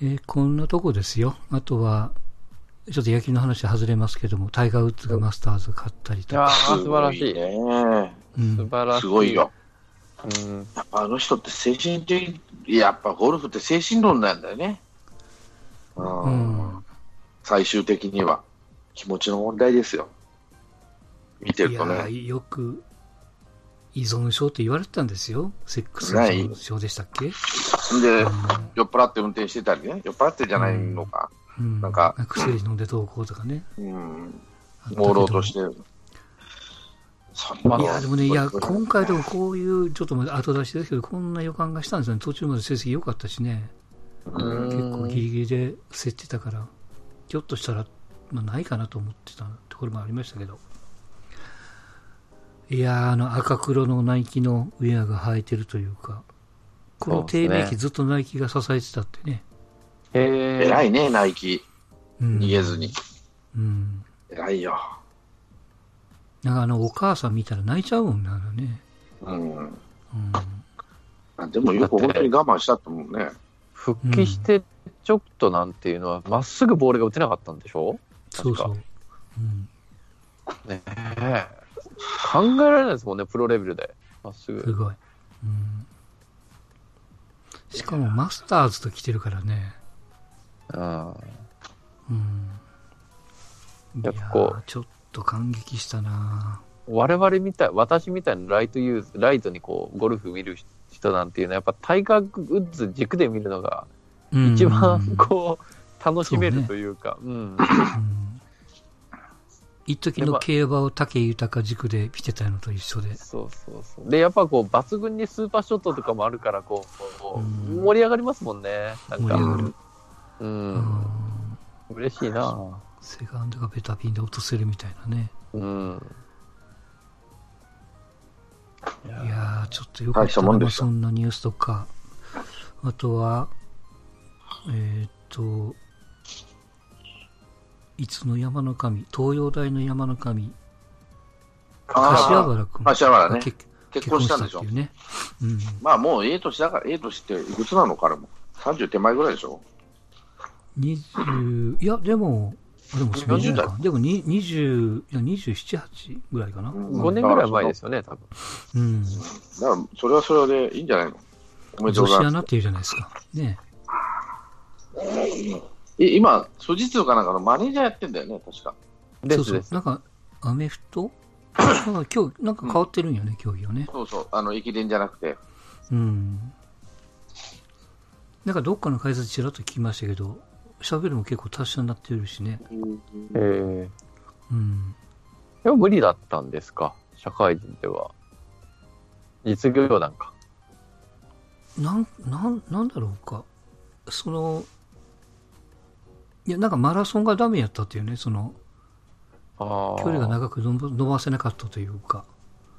えーこんなとこですよ。あとは、ちょっと野球の話外れますけども、タイガー・ウッズがマスターズ勝ったりとか。いやー、素晴らしい。ね。うん素晴らしい。すごいよ。うん。やっぱあの人って精神的、やっぱゴルフって精神論なんだよね。うんうん最終的には気持ちの問題ですよ。見てるとね。ーよく依存症って言われてたんですよ。セックス依存症でしたっけ？で、うん酔っ払って運転してたりね、酔っ払ってじゃないのか、うん。なんか薬飲んでどうこうとかね。うん、朦朧として。いや、でもね、いや、こ今回でもこういう、ちょっと後出しですけど、こんな予感がしたんですよね。途中まで成績良かったしね。うん。結構ギリギリで競ってたから、ひょっとしたら、まあ、ないかなと思ってたところもありましたけど。いやー、あの赤黒のナイキのウェアが生えてるというか、この低迷期ずっとナイキが支えてたってね。へえ。偉いね、ナイキ。うん、逃げずに。うん。偉いよ。なんかあの、お母さん見たら泣いちゃうもんね、あのね。うん。うん。あでもよく本当に我慢したと思うね。復帰してちょっとなんていうのは、まっすぐボールが打てなかったんでしょ？そうそう。うん。ねえ。考えられないですもんね、プロレベルで。まっすすぐ。ごい。うん。しかもマスターズと来てるからね。うん。うん。やっぱこうちょっと感激したな我々みたい、私みたいなライトユーズ、ライトにこう、ゴルフ見る人なんていうのは、やっぱタイガー・ウッズ軸で見るのが、うん一番こう、楽しめそうねるというか、うん。うん一時の競馬を武豊軸で見てたのと一緒で。そうそうそう。で、やっぱこう、抜群にスーパーショットとかもあるから、こう、盛り上がりますもんね。なんか。盛り上がる。う。うんん。嬉しいなセカンドがベタピンで落とせるみたいなね。うん。いいやちょっとよかったそんなニュースとか。あとは、えーっと、いつの山の神、東洋大の山の神、あ柏原君柏原ねが結結婚したんでしょ？結婚っていうね。うん。まあもうええ年だから、ええ年っていくつなの彼も。30手前ぐらいでしょ20、いや、でも、あでもそんな40代か。でもに20、いや、27、8ぐらいかな。5年ぐらい前ですよね、多分。うん。だから、それはそれでいいんじゃないの？おめでとう女子ございまアナっていうじゃないですか。ね。今、富士通かなんかのマネージャーやってんだよね、確か。そうそう。なんか、アメフト？なんか今日、なんか変わってるんよね、競技をね。そうそう、あの、駅伝じゃなくて。うん。なんかどっかの解説ちらっと聞きましたけど、喋るも結構達者になってるしね。えー、うん。でも無理だったんですか、社会人では。実業団か。なん、なん、なんだろうか。その、いや、なんかマラソンがダメやったっていうね、その。距離が長く伸ばせなかったというか、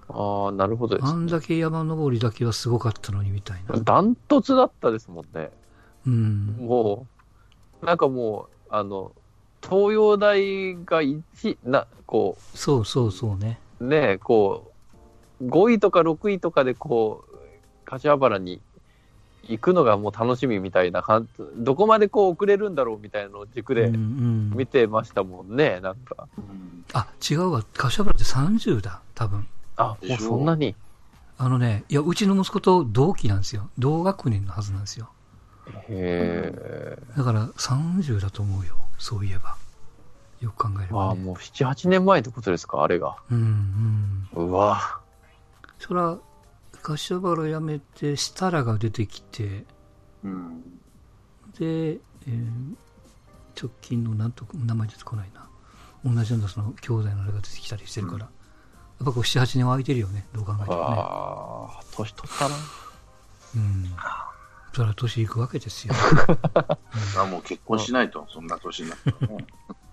ああ、なるほどですあんだけ山登りだけはすごかったのにみたいな。ダントツだったですもんね。うん。もう、なんかもう、あの、東洋大が1、な、こそうそうそうね。う、ね、こう、5位とか6位とかでこう、柏原に行くのがもう楽しみみたいな感じ、どこまでこう遅れるんだろうみたいなのを軸で見てましたもんね、なんか。あ、違うわ。柏原って30だ、多分。あ、もうそんなに？あのね、いや、うちの息子と同期なんですよ。同学年のはずなんですよ。へえ。だから30だと思うよ。そういえば。よく考えれああ、ば、ね。もう7、8年前ってことですか、あれが。うんうん。うわ。そら、柏原辞めて、設楽が出てきて、うん。で、えー直近のなんと名前出てこないな。同じようなその兄弟のあれが出てきたりしてるから。やっぱこう7、8年は空いてるよね。どう考えてもね。ああ、年取ったな。うん。そら年いくわけですよ。あもう結婚しないと、そんな年になったらね。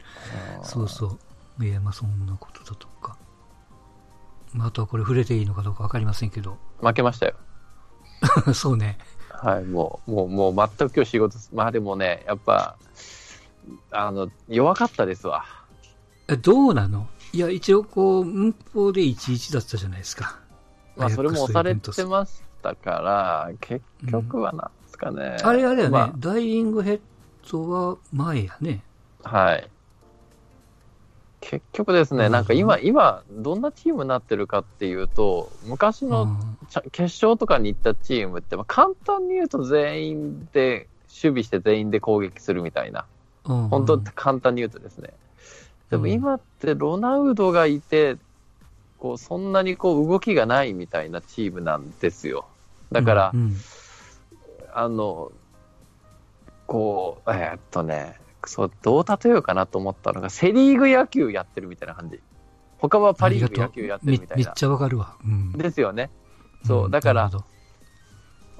そうそう。いや、まあそんなことだとか。まあ、あとはこれ触れていいのかどうかわかりませんけど。負けましたよ。そうね。はい、もう、もう、もう、全く今日仕事す、まあでもね、やっぱ、あの、弱かったですわ。えどうなの？いや、一応こう、文法で11だったじゃないですか。まあ、それも押されてまましたから、結局はなんですかね。あれあれよね、まダイイングヘットは前やね。はい。結局ですね、なんか今、今、どんなチームになってるかっていうと、昔の決勝とかに行ったチームって、まあ、簡単に言うと全員で、守備して全員で攻撃するみたいな。うん。本当簡単に言うとですね。でもうん。今ってロナウドがいて、こう、そんなにこう動きがないみたいなチームなんですよ。だから、うん。うん。あの、こう、えーっとね、そう、どう例えようかなと思ったのが、セリーグ野球やってるみたいな感じ。他はパリーグ野球やってるみたいな。めめっちゃわかるわ。うん。ですよね。そう、んだから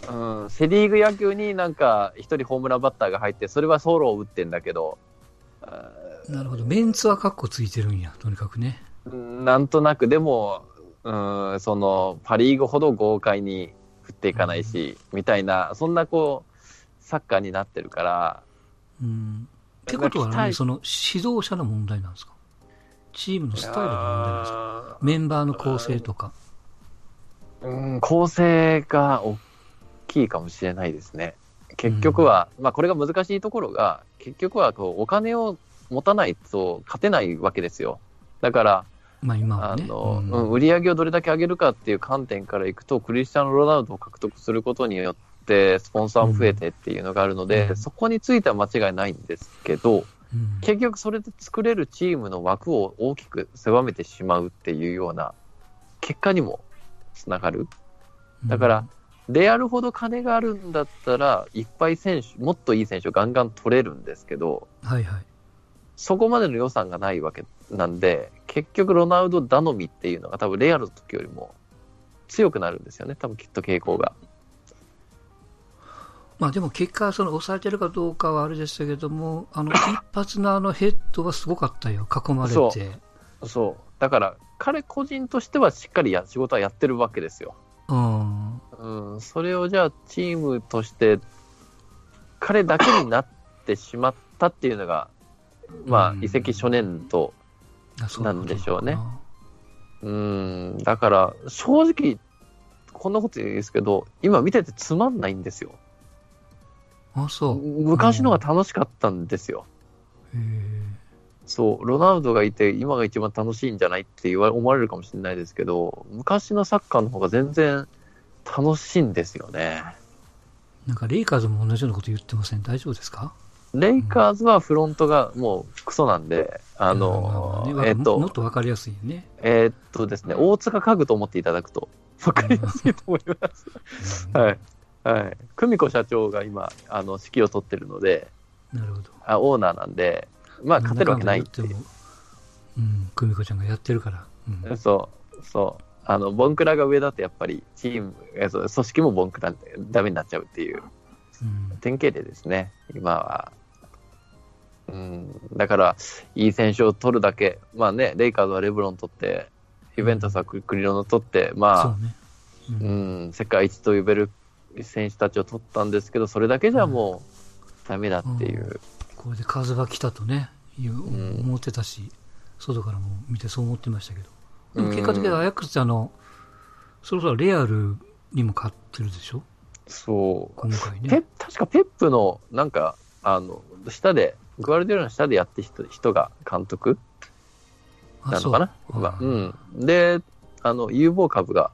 うん、セリーグ野球になんか一人ホームランバッターが入って、それはソロを打ってんだけど、あなるほど。メンツはカッコついてるんや、とにかくね。ーなんとなく、でも、うん、その、パリーグほど豪快に振っていかないし、みたいな、そんなこう、サッカーになってるから、うん。ってことはね、その指導者の問題なんですか？チームのスタイルの問題なんですか？メンバーの構成とか。うん、構成が大きいかもしれないですね。結局は、まあこれが難しいところが、結局はこうお金を持たないと勝てないわけですよ。だから、まあ今。あの、うんうん売り上げをどれだけ上げるかっていう観点からいくと、クリスチャン・ロナウドを獲得することによって、スポンサーも増えてっていうのがあるので、うんそこについては間違いないんですけど、うん結局それで作れるチームの枠を大きく狭めてしまうっていうような結果にもつながる。だから、レアルほど金があるんだったら、いっぱい選手、もっといい選手をガンガン取れるんですけど、はいはい。そこまでの予算がないわけなんで、結局ロナウド頼みっていうのが多分レアルの時よりも強くなるんですよね、多分きっと傾向が。まあでも結果、その抑えてるかどうかはあれでしたけども、あの、一発のあのヘッドはすごかったよ。囲まれそて。そう。だから、彼個人としてはしっかりや仕事はやってるわけですよ。うん。うん、それをじゃあチームとして、彼だけになってしまったっていうのが、まあう、ん移籍初年度なんでしょうねうん、だから、正直、こんなこと言うんですけど、今見ててつまんないんですよ。な。あ、そう。昔のが楽しかったんですよ。へそう、ロナウドがいて、今が一番楽しいんじゃないって言わ思われるかもしれないですけど、昔のサッカーの方が全然楽しいんですよね。ーなんかレイカーズも同じようなこと言ってません？大丈夫ですか？レイカーズはフロントがもうクソなんで、あまあのまあ、ねえっともっ、とわかりやすいよね。えーっとですね、大塚家具と思っていただくと、わかりやすいと思います。うんはい。はい。久美子社長が今、あの、指揮を取ってるので、なるほど。あオーナーなんで、まあ、勝てるわけないっていう。うん、久美子ちゃんがやってるから。うんそう、そう。あの、ボンクラが上だとやっぱりチーム、えそう組織もボンクラでダメになっちゃうっていううん典型例ですね、今は。うん、だから、いい選手を取るだけ、まあね、レイカーズはレブロン取って、ユベントスはクリロナ取って、そまあう、ね。ううんん、世界一と呼べる選手たちを取ったんですけど、それだけじゃもうダメだっていう。これで風が来たとね、いううん思ってたし、外からも見てそう思ってましたけど。でもうん結果的にアヤックスってあの、そろそろレアルにも勝ってるでしょ？そう。今回ね。確かペップの、なんか、あの、下で、グアルディオラの下でやって人人が監督なのかな？そうまあうん。で、あの、有望株が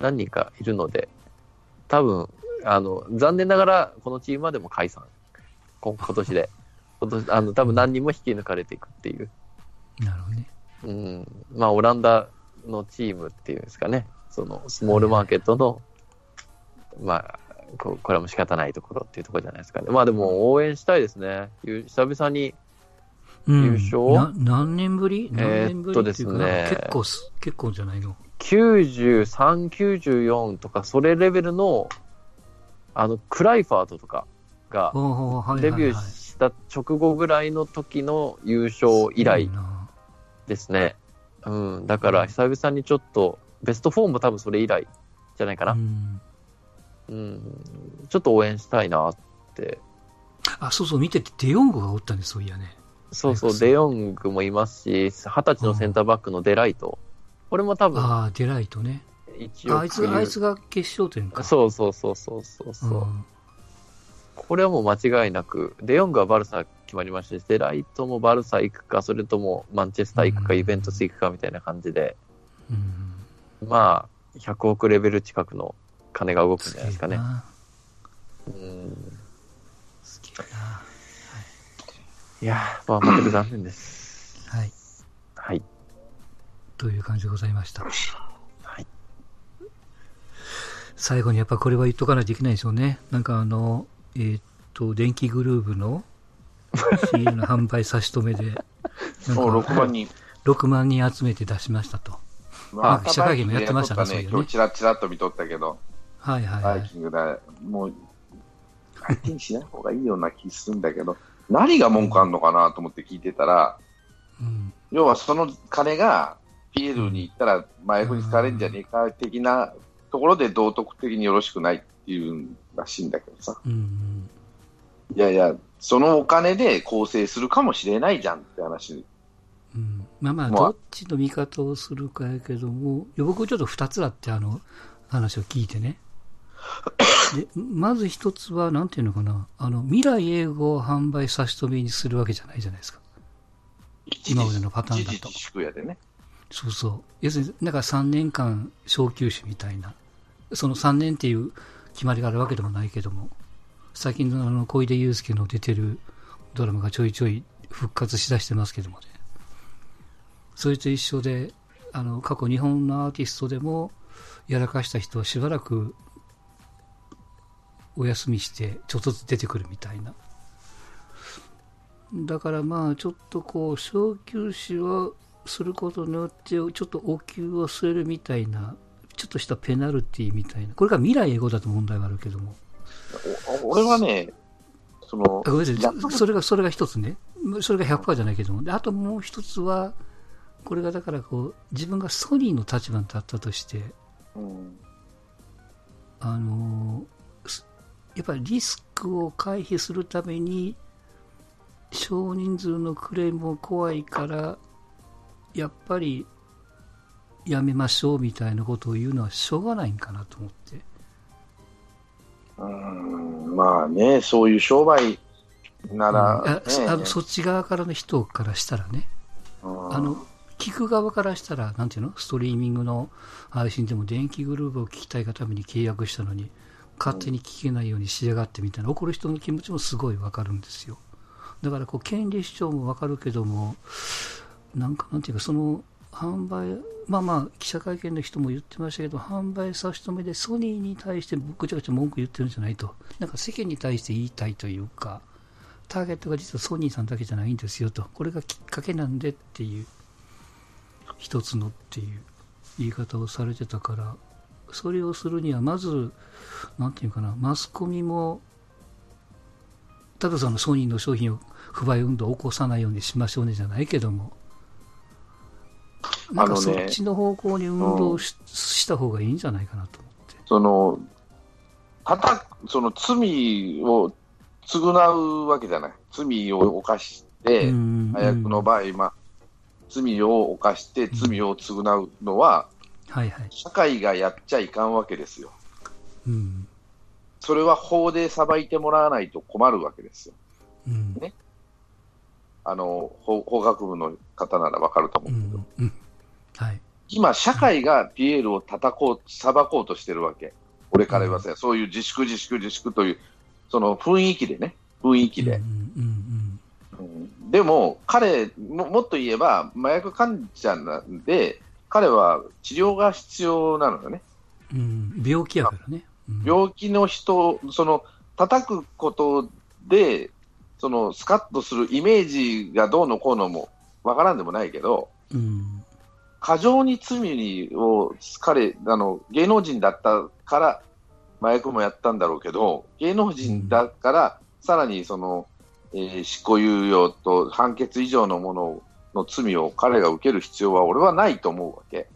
何人かいるので、多分、あの、残念ながら、このチームはでも解散。今今年で。今年、あの、多分何人も引き抜かれていくっていう。なるほどね。うん。まあ、オランダのチームっていうんですかね。その、スモールマーケットの、まあ、ここれはもう仕方ないところっていうところじゃないですかね。まあでも応援したいですね。ゆ久々に、うん優勝？な何年ぶり？何えー年ぶりっていうか、っとですね結構す、結構じゃないの？93、94とか、それレベルの、あの、クライファートとかがデビューした直後ぐらいの時の優勝以来ですね。うん。だから久々にちょっと、ベスト4も多分それ以来じゃないかな。うんうん。ちょっと応援したいなって。あ、そうそう、見ててデヨングがおったんです、そういやね。そうそう、はいデヨングもいますし、二十歳のセンターバックのデライト。これも多分、ああ、デライトね。一応あいつ、あいつが決勝点か。そうそうそうそうそうそう。んここれはもう間違いなく、デヨングはバルサ決まりましたし、デライトもバルサ行くか、それともマンチェスター行くか、うんイベントス行くかみたいな感じで、うん。まあ、100億レベル近くの金が動くんじゃないですかね。な。うんすげえな。いやー、まあ、全く残念です。はい。はい。という感じでございました。はい。最後にやっぱこれは言っとかないといけないですよね。なんかあの、えーっと、電気グルーヴの CD の販売差し止めで、もうか6万人。6万人集めて出しましたと。ま記者会見もやってましたねそういうね今日ちらちらっと見とったけど、はいはいはい。バイキングで、もう、相手にしない方がいいような気するんだけど、何が文句あんのかなと思って聞いてたら、うん。要はその金がピエールに行ったら麻薬に使われるんじゃねえか的なところで道徳的によろしくないっていうんらしいんだけどさ。うんうん。いやいや、そのお金で構成するかもしれないじゃんって話。うん、まあまあ、まあどっちの見方をするかやけども、僕ちょっと二つあって、あの、話を聞いてね。で、まず一つは、なんていうのかな、あの、未来英語を販売差し止めにするわけじゃないじゃないですか。今までのパターンだとね。そうそう。要するに、なんか3年間小休止みたいな。その3年っていう決まりがあるわけでもないけども、最近のあの、小出祐介の出てるドラマがちょいちょい復活しだしてますけどもね。それと一緒で、あの、過去日本のアーティストでも、やらかした人はしばらくお休みして、ちょっとずつ出てくるみたいな。だからまあ、ちょっとこう、小休止はすることによって、ちょっとお給を据えるみたいな、ちょっとしたペナルティみたいな。これが未来英語だと問題があるけども。お俺はね、そのあ、ごめんなさい。そそれが、それが一つね。それが100%じゃないけども。で、あともう一つは、これがだからこう、自分がソニーの立場に立ったとして、うんあのやっぱりリスクを回避するために、少人数のクレームも怖いから、やっぱりやめましょうみたいなことを言うのはしょうがないんかなと思って。うんまあね、そういう商売なうん。ら、あねそあのそっち側からの人からしたらね、うん。あの、聞く側からしたら、なんていうの？ストリーミングの配信でも電気グループを聞きたいがために契約したのに、勝手に聞けないようにしやがってみたいな、怒る人の気持ちもすごいわかるんですよ。だから、こう、権利主張もわかるけども、なんか、なんていうか、その、販売、まあまあ、記者会見の人も言ってましたけど、販売差し止めでソニーに対してぐちゃぐちゃ文句言ってるんじゃないと。なんか世間に対して言いたいというか、ターゲットが実はソニーさんだけじゃないんですよと。これがきっかけなんでっていう。一つのっていう言い方をされてたから、それをするには、まず、なんていうかな、マスコミも、ただそのソニーの商品を不買運動を起こさないようにしましょうねじゃないけども、なんかそっちの方向に運動し,、した方がいいんじゃないかなと思って。その、たた、その罪を償うわけじゃない。罪を犯して、うん麻薬の場合、まあ、罪を犯して罪を償うのは、はいはい。社会がやっちゃいかんわけですよ。うん。それは法で裁いてもらわないと困るわけですよ。うん。あの、法法学部の方ならわかると思ううけど、ん。うん。はい。今、社会がピエールを叩こう、裁こうとしてるわけ。俺から言わせば、そういう自粛自粛自粛という、その雰囲気でね、雰囲気で。うんうんうんでも、彼も、もっと言えば、麻薬患者なんで、彼は治療が必要なのよね。うん。うん。病気やからね。うん病気の人、その、叩くことで、その、スカッとするイメージがどうのこうのもわからんでもないけど、うん。過剰に罪を、彼、あの、芸能人だったから、麻薬もやったんだろうけど、芸能人だから、さらにその、えー執行猶予と判決以上のものの罪を彼が受ける必要は俺はないと思うわけ。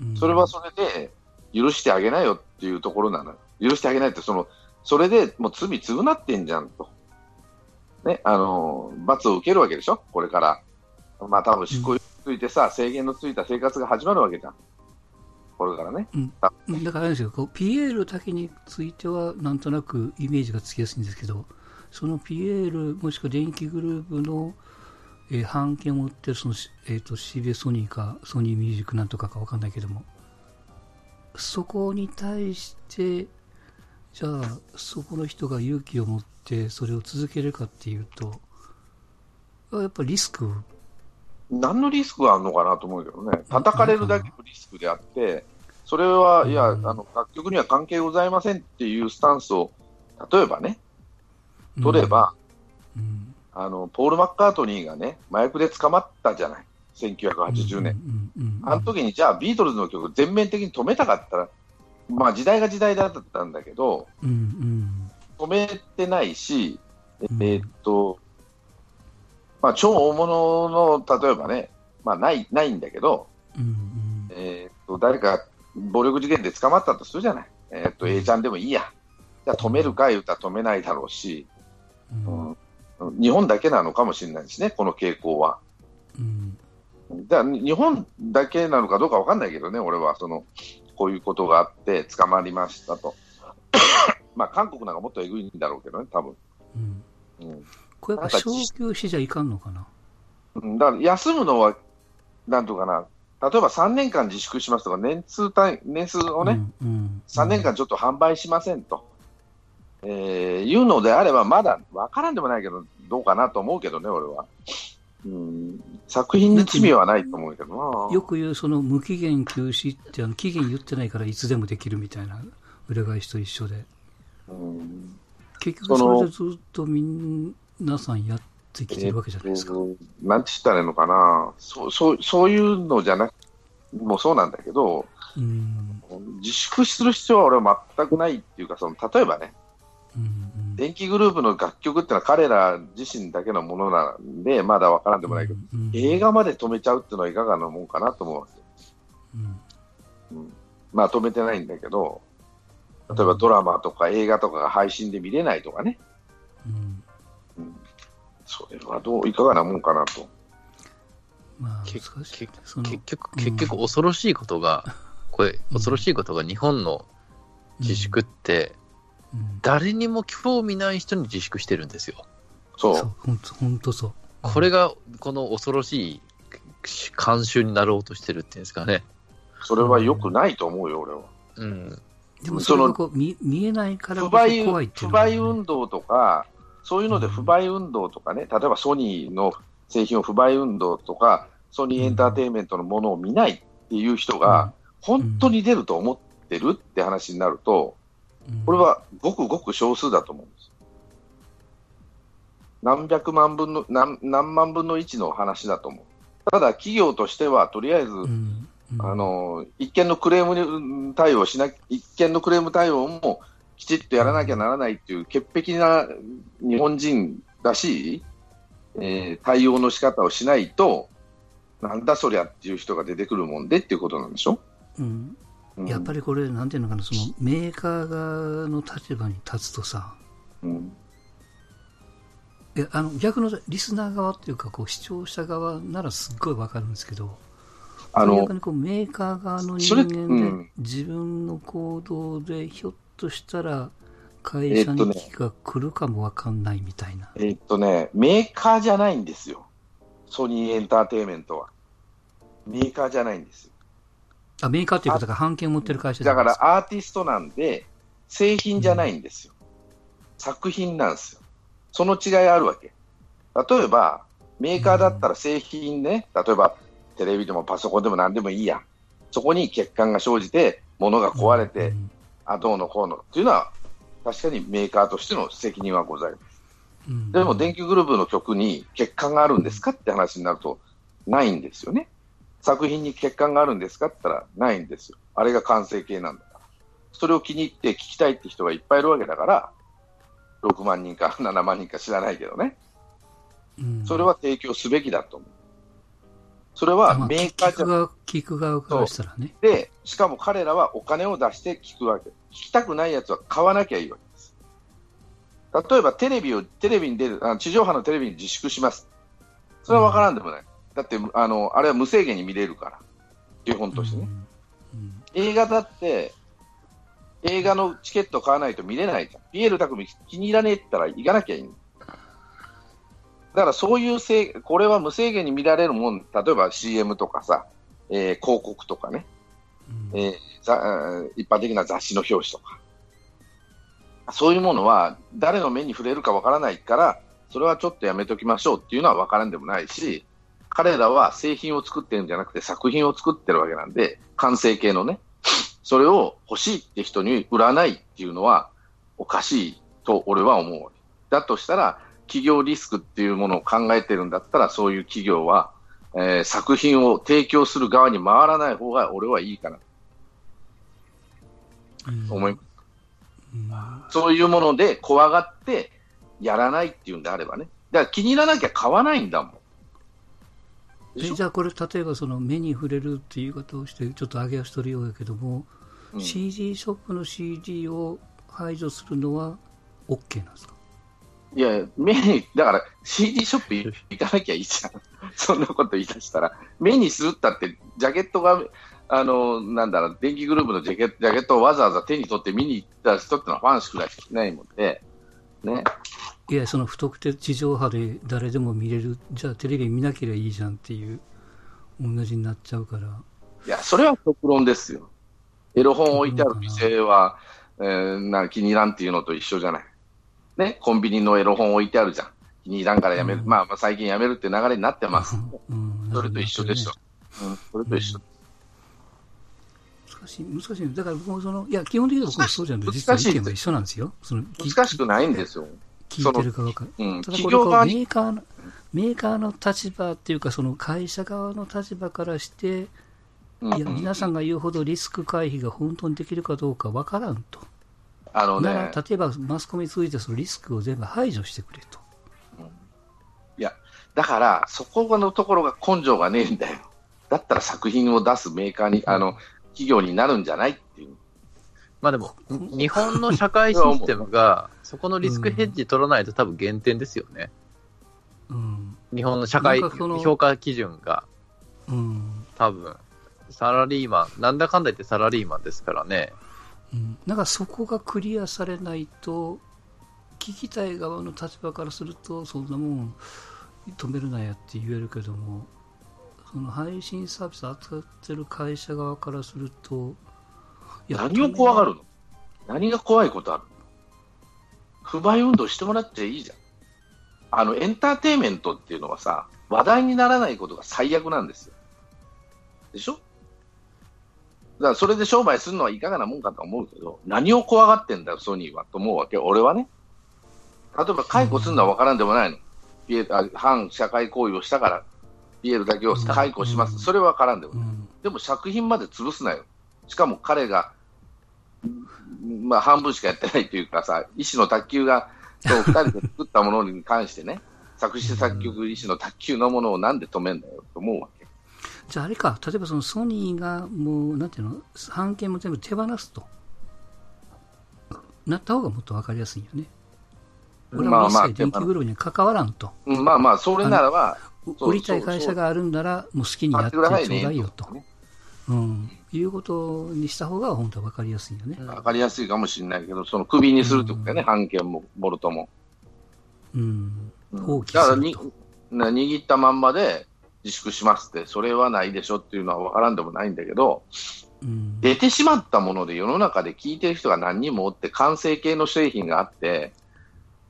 うんそれはそれで、許してあげなよっていうところなのよ。許してあげないって、その、それでもう罪償ってんじゃんと。ね、あの、罰を受けるわけでしょ？これから。まあ多分執行猶予ついてさ、制限のついた生活が始まるわけじゃん。これからね。うんだからあれですよ、こうピエールだけについては、なんとなくイメージがつきやすいんですけど、そのピエール、もしくは電気グループの、えー、版権を持ってるその、えーと、CBS ソニーか、ソニーミュージックなんとかかわかんないけども、そこに対して、じゃあ、そこの人が勇気を持ってそれを続けるかっていうと、やっぱリスク何のリスクがあるのかなと思うけどね、叩かれるだけのリスクであって、それは、いや、あの楽曲には関係ございませんっていうスタンスを、例えばね、取れば、うん。うん、あのポール・マッカートニーがね、麻薬で捕まったじゃない、1980年。あの時に、じゃあ、ビートルズの曲、全面的に止めたかったら、まあ、時代が時代だったんだけど、うんうん、止めてないし、えー、っと、まあ、超大物の、例えばね、まあ、ない、ないんだけど、うんうん、えー、っと、誰か暴力事件で捕まったとするじゃない。えー、っと、A ちゃんでもいいや。じゃ止めるか言うたら止めないだろうし、うん。うん、日本だけなのかもしれないですね、この傾向は。うん、だ日本だけなのかどうか分かんないけどね、俺はそのこういうことがあって捕まりましたと。まあ韓国なんかもっとえぐいんだろうけどね、多分、うん。うん、やっぱ昇級しじゃいかんのかな？だから休むのは、なんとかな、例えば3年間自粛しますとか、年数単年数をね、うんうん、3年間ちょっと販売しませんと、えー、いうのであれば、まだ分からんでもないけど、どうかなと思うけどね、俺は。うん、作品に罪はないと思うけどな。よく言う、その無期限休止ってあの、期限言ってないからいつでもできるみたいな裏返しと一緒で。うん、結局、それでずっと皆さんやってきてるわけじゃないですか。えー、なんて言ったらいいのかな、そうそうそういうのじゃなくもそうなんだけど、うん、自粛する必要は俺は全くないっていうか、その例えばね、電気グループの楽曲ってのは彼ら自身だけのものなんで、まだ分からんでもないけど、うんうん、映画まで止めちゃうっていうのはいかがなもんかなと思うわけ、うん、うん、まあ止めてないんだけど、例えばドラマとか映画とかが配信で見れないとかね、うんうん、それはどういかがなもんかなと。まあ、結局、結局恐ろしいことが、これ、恐ろしいことが日本の自粛って、誰にも興味ない人に自粛してるんですよ。そう。本当そう。これが、この恐ろしい慣習になろうとしてるっていうんですかね。それは良くないと思うよ、俺は。うん。でもそれがこう見見えないからこそ怖いっていう、ね、不買運動とか、そういうので不買運動とかね、例えばソニーの製品を不買運動とか、ソニーエンターテインメントのものを見ないっていう人が、本当に出ると思ってるって話になると、これはごくごく少数だと思うんです。何百万分の何、何万分の1の話だと思う。ただ、企業としては、とりあえず、あの一件のクレーム対応しな一件のクレーム対応もきちっとやらなきゃならないっていう潔癖な日本人らしい、えー、対応の仕方をしないと、なんだそりゃっていう人が出てくるもんでっていうことなんでしょ？うん。やっぱりこれ、なんていうのかな、そのメーカー側の立場に立つとさ、うん、いやあの逆のリスナー側っていうか、こう視聴者側ならすっごいわかるんですけど、あの逆にこうメーカー側の人間で、自分の行動でひょっとしたら会社に危機が来るかもわかんないみたいな、えー、っとね、メーカーじゃないんですよ、ソニーエンターテインメントは。メーカーじゃないんですよ。あメーカーということが版権を持ってる会社だからアーティストなんで、製品じゃないんですよ、うん、作品なんですよ。その違いあるわけ。例えば、メーカーだったら製品ね、うん、例えばテレビでもパソコンでも何でもいいや、そこに欠陥が生じて、物が壊れて、うん、あどうのこうのっていうのは、確かにメーカーとしての責任はございます。うん、でも、電気グループの曲に欠陥があるんですかって話になると、ないんですよね。作品に欠陥があるんですかって言ったらないんですよ。あれが完成形なんだから。それを気に入って聞きたいって人がいっぱいいるわけだから、6万人か7万人か知らないけどね。うん、それは提供すべきだと思う。それはメーカーじゃ、まあ、聞く側からしたらね。で、しかも彼らはお金を出して聞くわけ。聞きたくないやつは買わなきゃいいわけです。例えばテレビを、テレビに出る、あ地上波のテレビに自粛します。それは分からんでもない。だってあの、あれは無制限に見れるから、基本としてね。映画だって、映画のチケット買わないと見れないじゃん。ピエール匠気に入らねえったら行かなきゃいいの。だからそういうせい、これは無制限に見られるもん、例えば CM とかさ、えー広告とかね、えー一般的な雑誌の表紙とか、そういうものは誰の目に触れるかわからないから、それはちょっとやめときましょうっていうのはわからんでもないし、彼らは製品を作ってるんじゃなくて作品を作ってるわけなんで、完成形のね、それを欲しいって人に売らないっていうのはおかしいと俺は思う。だとしたら、企業リスクっていうものを考えてるんだったら、そういう企業は、えー作品を提供する側に回らない方が俺はいいかなとうん思います。うんそういうもので怖がってやらないっていうんであればね。だから気に入らなきゃ買わないんだもん。じゃあこれ例えばその目に触れるっていう言い方をしてちょっと上げ足取るようだけども、うん CD ショップの CD を排除するのは OK なんですか？いや、目に、だから CD ショップ行かなきゃいいじゃん。そんなこと言い出したら。目にするったって、ジャケットが、あの、なんだろう、電気グループのジャケジャケットをわざわざ手に取って見に行った人ってのはファンしかいないもんで、ね。いやその不特定地上波で誰でも見れるじゃあテレビ見なければいいじゃんっていう同じになっちゃうからいや、それは極論ですよ。エロ本置いてある店は、えーな気に入らんっていうのと一緒じゃない。ね、コンビニのエロ本置いてあるじゃん。気に入らんからやめる。うん。まあ、まあ最近やめるって流れになってます。うん。それと一緒でしょ。うん、それと一緒。難しい。難しい。だから僕もそのいや基本的には僕もそうじゃない難しい実は意見は一緒なんですよ。そのき難しくないんですよ。聞いてるか分かるうん、ただこメーカーのメーカーの立場っていうかその会社側の立場からしてうん。いや皆さんが言うほどリスク回避が本当にできるかどうか分からんと。あのね、例えばマスコミについてそのリスクを全部排除してくれと。いや、だから、そこのところが根性がねえんだよ。だったら作品を出すメーカーに、あの、企業になるんじゃないっていう。まあでも、日本の社会システムが、そこのリスクヘッジ取らないと多分減点ですよね。うん。日本の社会評価基準が、うん。多分、サラリーマン、なんだかんだ言ってサラリーマンですからね。なんかそこがクリアされないと、聞きたい側の立場からすると、そんなもん止めるなやって言えるけども、その配信サービス扱ってる会社側からすると、何を怖がるの？何が怖いことあるの？不買運動してもらっちゃいいじゃん。あの、エンターテインメントっていうのはさ、話題にならないことが最悪なんですよ。でしょ？だからそれで商売するのはいかがなもんかと思うけど、何を怖がってんだよ、ソニーはと思うわけ。俺はね。例えば解雇するのは分からんでもないの。ピエあ反社会行為をしたから、ピエールだけを解雇します。うんそれは分からんでもない。うん。でも作品まで潰すなよ。しかも彼が、んまあ半分しかやってないというかさ、医師の卓球が、と二人で作ったものに関してね、作詞作曲医師の卓球のものをなんで止めんだよと思うわけ。じゃああれか、例えばそのソニーがもう、なんていうの、版権も全部手放すと。なった方がもっと分かりやすいよね。俺は一切電気グループに関わらんと。うんまあまあ、それならば、売りたい会社があるんなら、もう好きにやってちょうだいよと。うん。いうことにした方が本当は分かりやすいよね。わかりやすいかもしれないけど、そのクビにするとだよね、版権も、ボルトも。うん。うん放棄だから握ったまんまで自粛しますって、それはないでしょっていうのは分からんでもないんだけど、うん。出てしまったもので世の中で聞いてる人が何人もおって、完成形の製品があって、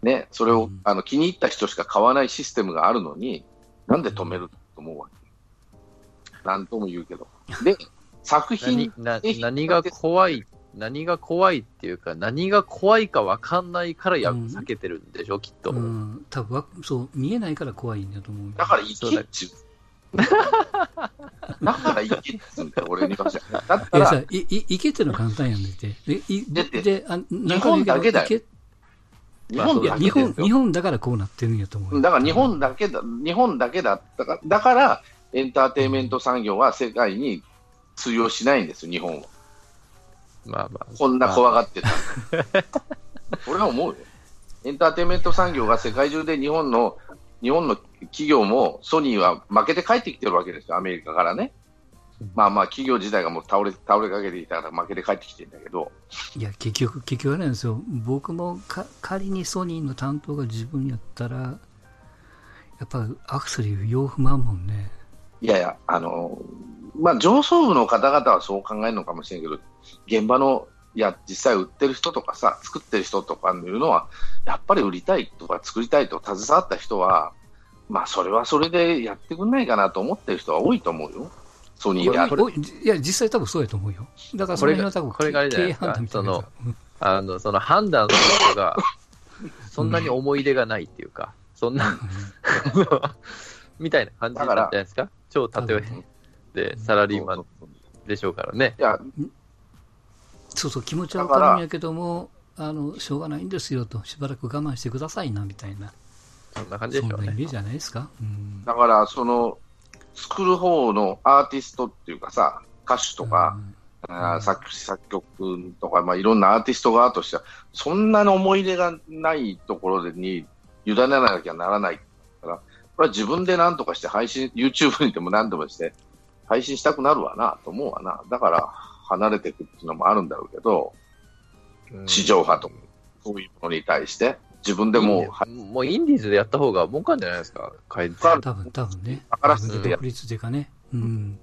ね、それを、うんあの気に入った人しか買わないシステムがあるのに、なんで止めると思うわけ？なんとも言うけど。で、作品何、なえ何が怖い、何が怖いっていうか、何が怖いか分かんないからや、うん避けてるんでしょ、きっと。うん。多分わそう、見えないから怖いんだと思うよ。だから行けっちゅう。だから行けっつうんだよ、俺には。だったいやさら、、い、い、いけっての簡単やんでて。え、い、だってで、あ、日本だけだよ日本日本、日本だからこうなってるんやと思うよ。だから日本だけだ、日本だけだったから、だからエンターテインメント産業は世界に通用しないんですよ、日本は。まあまあ。こんな怖がってた。俺は思うよ。エンターテインメント産業が世界中で日本の、日本の企業もソニーは負けて帰ってきてるわけですよ、アメリカからね。まあまあ、企業自体がもう倒れ、倒れかけていたから負けて帰ってきてるんだけど、いや、結局、結局あれなんですよ。僕もか仮にソニーの担当が自分やったら、やっぱアクセル洋不満もんね。いやいや、あの、まあ上層部の方々はそう考えるのかもしれんけど、現場の、いや、実際売ってる人とかさ、作ってる人とかいうのは、やっぱり売りたいとか作りたいと携わった人は、まあそれはそれでやってくんないかなと思ってる人は多いと思うよ。ソニーであいいや、実際多分そうやと思うよ。だからその辺は多分、これがこれがあれじゃないですそあの、その判断の人が、そんなに思い入れがないっていうか、そんな、みたいな感じなんじゃないですか？超例えでサラリーマンでしょうからね。いや、そうそう、気持ちはわかるんやけども、あの、しょうがないんですよと、しばらく我慢してくださいな、みたいな。そんな感じでしょうね。そんなイメージじゃないですか？うん。だから、その、作る方のアーティストっていうかさ、歌手とか、あー作詞作曲とか、まあ、いろんなアーティスト側としては、そんなに思い入れがないところに委ねなきゃならないから、これは自分で何とかして配信、YouTube にでも何でもして、配信したくなるわなと思うわな。だから、離れていくっていうのもあるんだろうけど、うん地上波とか、そういうものに対して、自分でもう、はもうインディーズでやった方が儲かんじゃないですか、改かる多分、多分ね。から自分でかね。うん。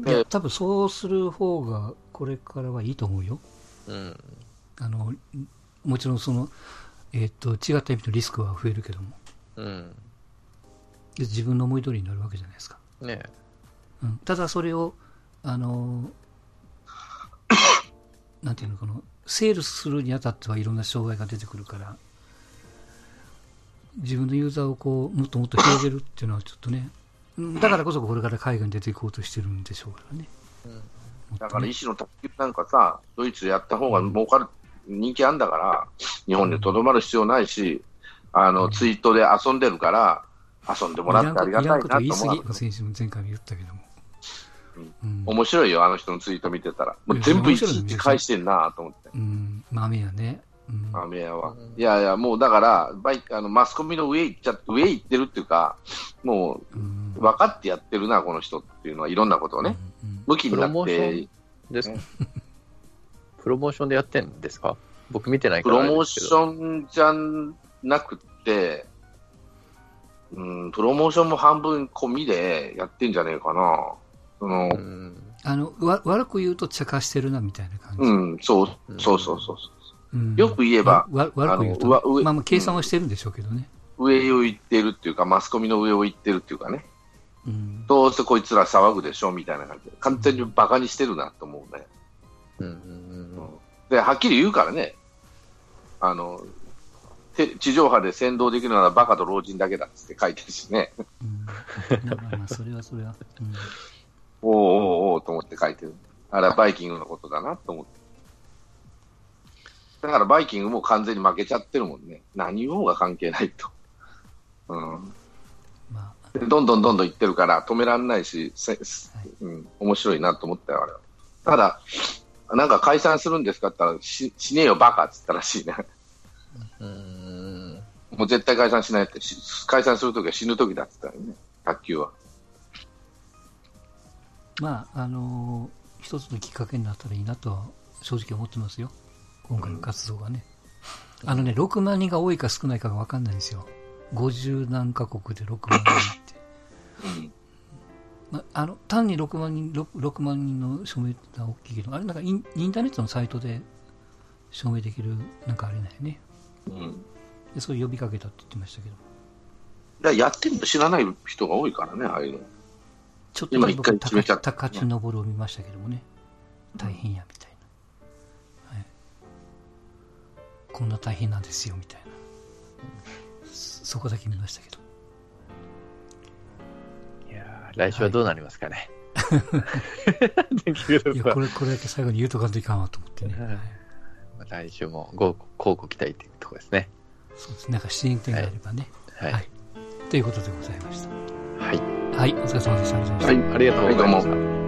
いでや、多分そうする方が、これからはいいと思うよ。うん。あの、もちろんその、えっ、と、違った意味のリスクは増えるけども。うん。で自分の思い通りになるわけじゃないですか。ねうん、ただそれを、あのなんていうのかな、セールスするにあたってはいろんな障害が出てくるから、自分のユーザーをこう、もっともっと広げるっていうのはちょっとね、うんだからこそこれから海外に出ていこうとしてるんでしょうからね。うん。だからね医師の卓球なんかさ、ドイツでやった方が儲かる、人気あんだから、日本でとどまる必要ないし、あの、ツイートで遊んでるから、遊んでもらってありがたいないらんこと言い過ぎ、前回も言ったけども。うん面白いよ、あの人のツイート見てたら。もう全部一日返してんなと思って。うん、豆やね。うんアメヤはうん。いやいや、もうだから、バイあのマスコミの上行っちゃ、上行ってるっていうか、もう分かってやってるな、この人っていうのは、いろんなことをね。うん向きになっプロモーショてン、ですプロモーションでやってんですか？僕見てないプからあロモーシ。ョンじゃなくて、うん、プロモーションも半分込みでやってんじゃねえかな。その、うん。あの、わ悪く言うと茶化してるなみたいな感じ。うん、そう、そうそうそうそう。うんよく言えば、わ悪く言うと、まあまあ計算はしてるんでしょうけどね。上を行ってるっていうか、マスコミの上を行ってるっていうかね。うんどうせこいつら騒ぐでしょみたいな感じで。完全にバカにしてるなと思うね。うんうんで、はっきり言うからね。あの、て地上波で先導できるのはバカと老人だけだっつって書いてるしね。うんまあ、それはそれは。うんおーおーおーと思って書いてる。あれはバイキングのことだなと思って。だからバイキングも完全に負けちゃってるもんね。何言おうが関係ないと。うん。まあ、でどんどんどんどん行ってるから止められないし、せうん、面白いなと思ったよ、あれは。ただ、なんか解散するんですかって言ったら、ししねえよ、バカって言ったらしいね。うん。うん。もう絶対解散しないって、し解散するときは死ぬときだって言ったよね、卓球は。まあ、あのー一つのきっかけになったらいいなとは正直思ってますよ。今回の活動がね。あのね、6万人が多いか少ないかが分かんないんですよ。50何カ国で6万人って。うん。まあ、あの単に6万人 6, 6万人の署名ってのは大きいけど、あれなんかインインターネットのサイトで証明できるなんかあれないね。うん。でそういう呼びかけたって言ってましたけど、やってるの知らない人が多いからね、ああいうの。ちょっと今一回僕決めちゃった高知登るを見ましたけどもね、大変やみたいな。はい、こんな大変なんですよみたいな。そそこだけ見ましたけど。いやー来週はどうなりますかね。いや、これ、これだけ最後に言うとかんといかんわと思ってね。はい来週もご交互期待というところですね。そうです。なんか進展があればね。はい。はいということでございました。はい。はい、お疲れ様でした。ありがとうございましたはい。ありがとうございました。